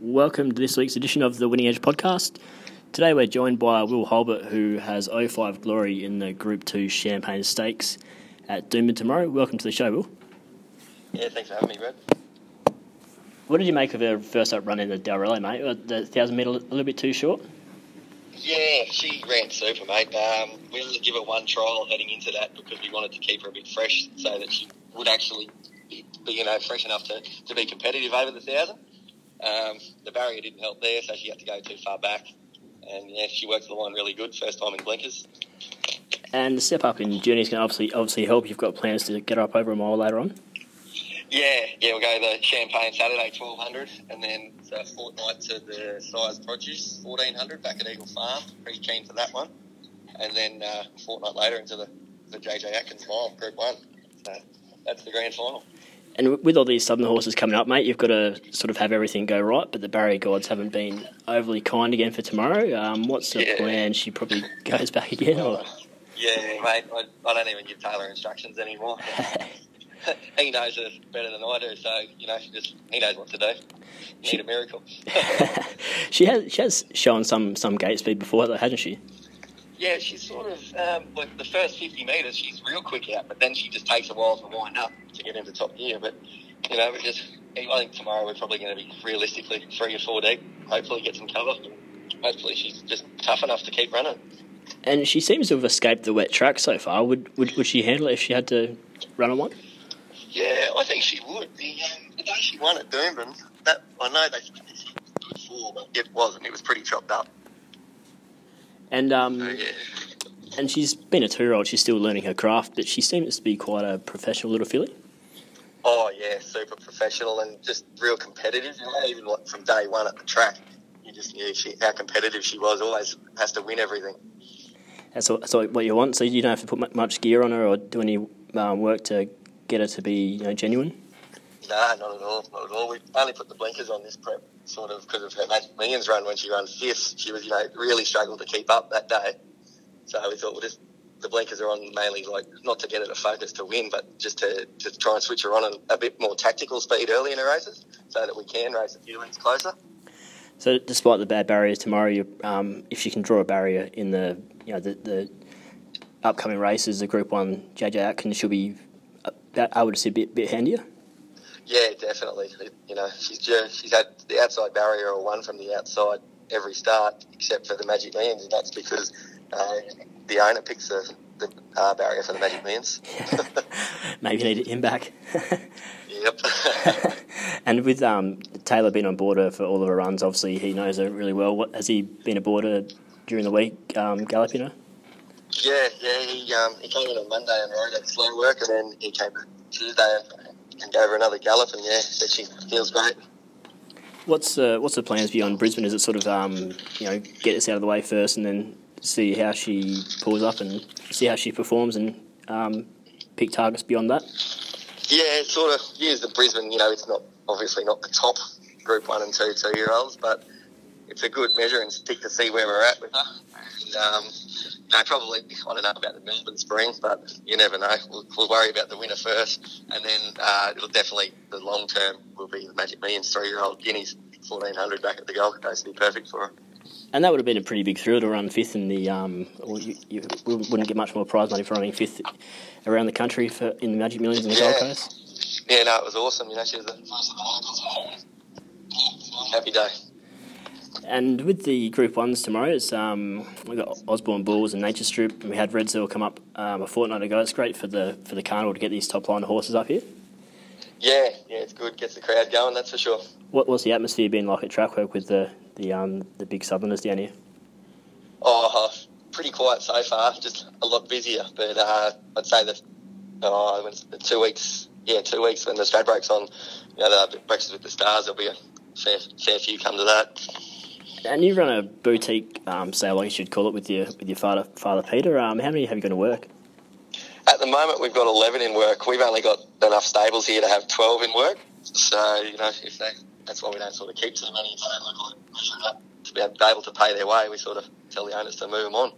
Welcome to this week's edition of the Winning Edge podcast. Today we're joined by Will Holbert, who has 05 glory in the Group 2 Champagne Stakes at Doomben tomorrow. Welcome to the show, Will. Yeah, thanks for having me, Brad. What did you make of her first up run in the Dalrello, mate? Uh, The 1,000 metre a little bit too short? Yeah, she ran super, mate. Um, we only give her one trial heading into that because we wanted to keep her a bit fresh so that she would actually be, be, you know, fresh enough to, to be competitive over the thousand. Um, the barrier didn't help there, so she had to go too far back. And yeah, she worked the line really good first time in blinkers. And the step up in journey is going to obviously, obviously help. You've got plans to get up over a mile later on. Yeah, yeah, we'll go the Champagne Saturday 1200 and then a fortnight to the Sires' Produce 1400 back at Eagle Farm. Pretty keen for that one. And then uh, a fortnight later into the, the JJ Atkins Mile, Group 1. So that's the grand final. And with all these southern horses coming up, mate, you've got to sort of have everything go right. But the barrier gods haven't been overly kind again for tomorrow. Um, what's the Yeah. plan? She probably goes back again, or Yeah, mate, I, I don't even give Taylor instructions anymore. he knows it better than I do, so, you know, just he knows what to do. Need a miracle. she has she has shown some some gate speed before, though, hasn't she? Yeah, she's sort of um, like the first fifty metres, she's real quick out, but then she just takes a while to wind up to get into top gear. But you know, we just I think tomorrow we're probably going to be realistically three or four deep. Hopefully, get some cover. Hopefully, she's just tough enough to keep running. And she seems to have escaped the wet track so far. Would would, would she handle it if she had to run on one? Yeah, I think she would. The, um, the day she won at Doomben, that I know they said this was good form, but it wasn't. It was pretty chopped up. And um, yeah. and she's been a two-year-old. She's still learning her craft, but she seems to be quite a professional little filly. Oh yeah, super professional and just real competitive. You know, even like from day one at the track, you just knew she, how competitive she was. Always has to win everything. That's, all, that's all what you want. So you don't have to put much gear on her or do any um, work to get her to be you know, genuine. No, not at all, not at all. We only put the blinkers on this prep, sort of because of her Magic Millions run when she ran fifth. She was, you know, really struggled to keep up that day. So we thought, well, just the blinkers are on mainly like not to get her to focus to win, but just to, to try and switch her on a, a bit more tactical speed early in her races, so that we can race a few lengths closer. So despite the bad barriers tomorrow, you, um, if she can draw a barrier in the you know the, the upcoming races, the Group One JJ Atkins, she'll be uh, I would say a bit bit handier. Yeah, definitely. You know, she's she's had the outside barrier or one from the outside every start except for the Magic Millions, and that's because uh, the owner picks the, the uh, barrier for the Magic Millions. Maybe you need him back. yep. and with um, Taylor being on board her for all of her runs, obviously he knows her really well. What, has he been aboard her during the week, um, galloping her? yeah, yeah. He um, he came in on Monday and rode at slow work, and then he came back Tuesday and, gave her another gallop, and yeah, said she feels great. What's uh, what's the plans beyond Brisbane? Is it sort of um, you know get this out of the way first, and then see how she pulls up and see how she performs, and um, pick targets beyond that? Yeah, sort of use the Brisbane. You know, it's not obviously not the top Group One and Two two year olds, but it's a good measure and stick to see where we're at with her. And um, no, probably I don't know about the Melbourne Spring, but you never know. We'll, we'll worry about the winner first, and then uh, it'll definitely the long term will be the Magic Millions three year old Guineas fourteen hundred back at the Gold Coast. Be perfect for her. And that would have been a pretty big thrill to run fifth in the. Um, well, you, you wouldn't get much more prize money for running fifth around the country for in the Magic Millions in the Gold Coast. Yeah, no, it was awesome. You know, she was the first of the locals. Happy day. And with the Group Ones tomorrow, it's um, we got Osborne Bulls and Nature Strip, and we had Redzel come up um, a fortnight ago. It's great for the for the carnival to get these top line horses up here. Yeah, yeah, it's good. Gets the crowd going, that's for sure. What was the atmosphere been like at track work with the the um, the big Southerners down here? Oh, pretty quiet so far. Just a lot busier, but uh, I'd say that oh, the two weeks, yeah, two weeks when the Stradbroke's on, you know, the breakfast with the stars. There'll be a fair, fair few come to that. And you run a boutique um, sale, I guess you'd call it, with your with your father father Peter. Um, how many have you got to work? At the moment, we've got eleven in work. We've only got enough stables here to have twelve in work. So you know, if they, that's why we don't sort of keep too many until they look like measure up to be able to pay their way. We sort of tell the owners to move them on.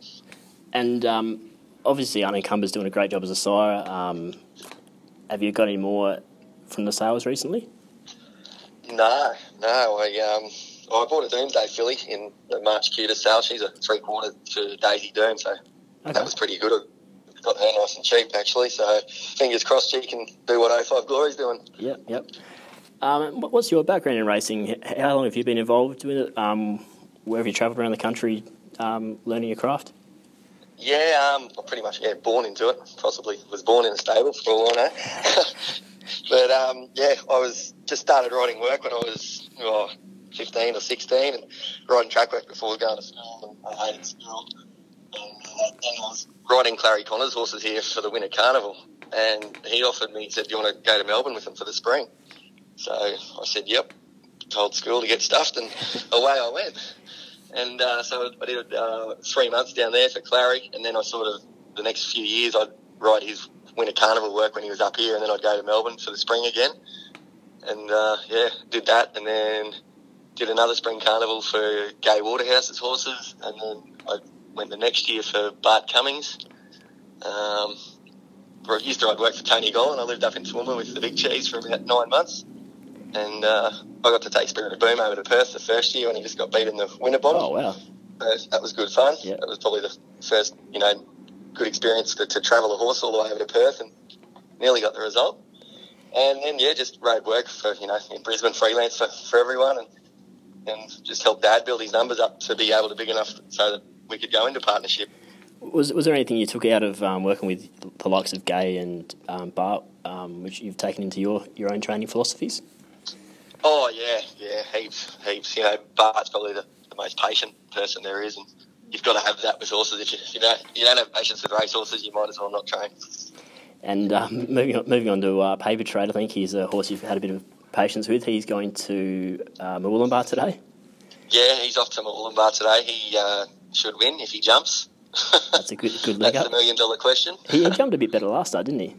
And um, obviously, Unencumbered's doing a great job as a sire. Um, have you got any more from the sales recently? No, no. I, um, I bought a Doomsday filly in the March Cuter sale. She's a three quarter to Daisy Doom, so Okay. that was pretty good. I got her nice and cheap actually. So fingers crossed she can do what 05 Glory's doing. Yep, yep. Um, what's your background in racing? How long have you been involved with it? Um, where have you travelled around the country um, learning your craft? Yeah, um, pretty much yeah born into it. Possibly was born in a stable for all I know. but um, yeah, I was just started riding work when I was oh, 15 or 16 and riding track work before going to school. And I hated school. And uh, then I was riding Clarry Conners' horses here for the Winter Carnival. And he offered me, he said, Do you want to go to Melbourne with him for the spring? So I said, Yep. Told school to get stuffed, and away I went. And uh, so I did uh, three months down there for Clary, and then I sort of the next few years I'd ride his winter carnival work when he was up here, and then I'd go to Melbourne for the spring again. And uh, yeah, did that, and then did another spring carnival for Gay Waterhouse's horses, and then I went the next year for Bart Cummings. Um, I used to ride work for Tony Gollan. I lived up in Toowoomba with the big cheese for about nine months. And uh, I got to take Spirit of Boom over to Perth the first year when he just got beat in the Winterbottom. Oh, wow. So that was good fun. Yeah. That was probably the first, you know, good experience to, to travel a horse all the way over to Perth and nearly got the result. And then, yeah, just road work for, you know, in Brisbane, freelance for, for everyone and, and just help Dad build his numbers up to be able to big enough so that we could go into partnership. Was, was there anything you took out of um, working with the likes of Gay and um, Bart, um, which you've taken into your, your own training philosophies? Oh yeah, yeah, heaps, heaps. You know, Bart's probably the, the most patient person there is, and you've got to have that with horses. If you, you don't, you don't have patience with race horses, you might as well not train. And um, moving on, moving on to uh, Paper Trade, I think he's a horse you've had a bit of patience with. He's going to uh, Murwillumbah today. Yeah, he's off to Murwillumbah today. He uh, should win if he jumps. That's a good good leg That's up. the million dollar question. He, he jumped a bit better last start, didn't he?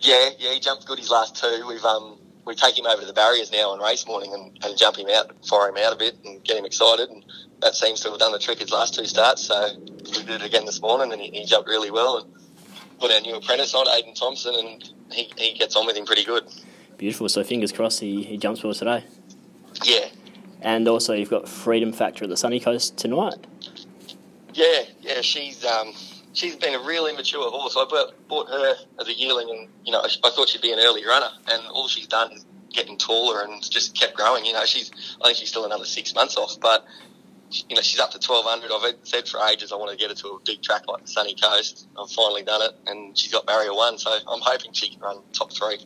Yeah, yeah, he jumped good his last two. We've um we take him over to the barriers now on race morning and, and jump him out, fire him out a bit, and get him excited. And that seems to have done the trick his last two starts. So we did it again this morning, and he, he jumped really well. And put our new apprentice on, Aiden Thompson, and he, he gets on with him pretty good. Beautiful. So fingers crossed he, he jumps for us today. Yeah, And also you've got Freedom Factor at the Sunny Coast tonight. yeah, yeah. She's um she's been a real immature horse. I bought, bought her as a yearling, and you know I, I thought she'd be an early runner, and all she's done is getting taller and just kept growing. You know, she's I think she's still another six months off, but you know she's up to twelve hundred. I've said for ages I want to get her to a big track like the Sunny Coast. I've finally done it, and she's got barrier one, so I'm hoping she can run top three.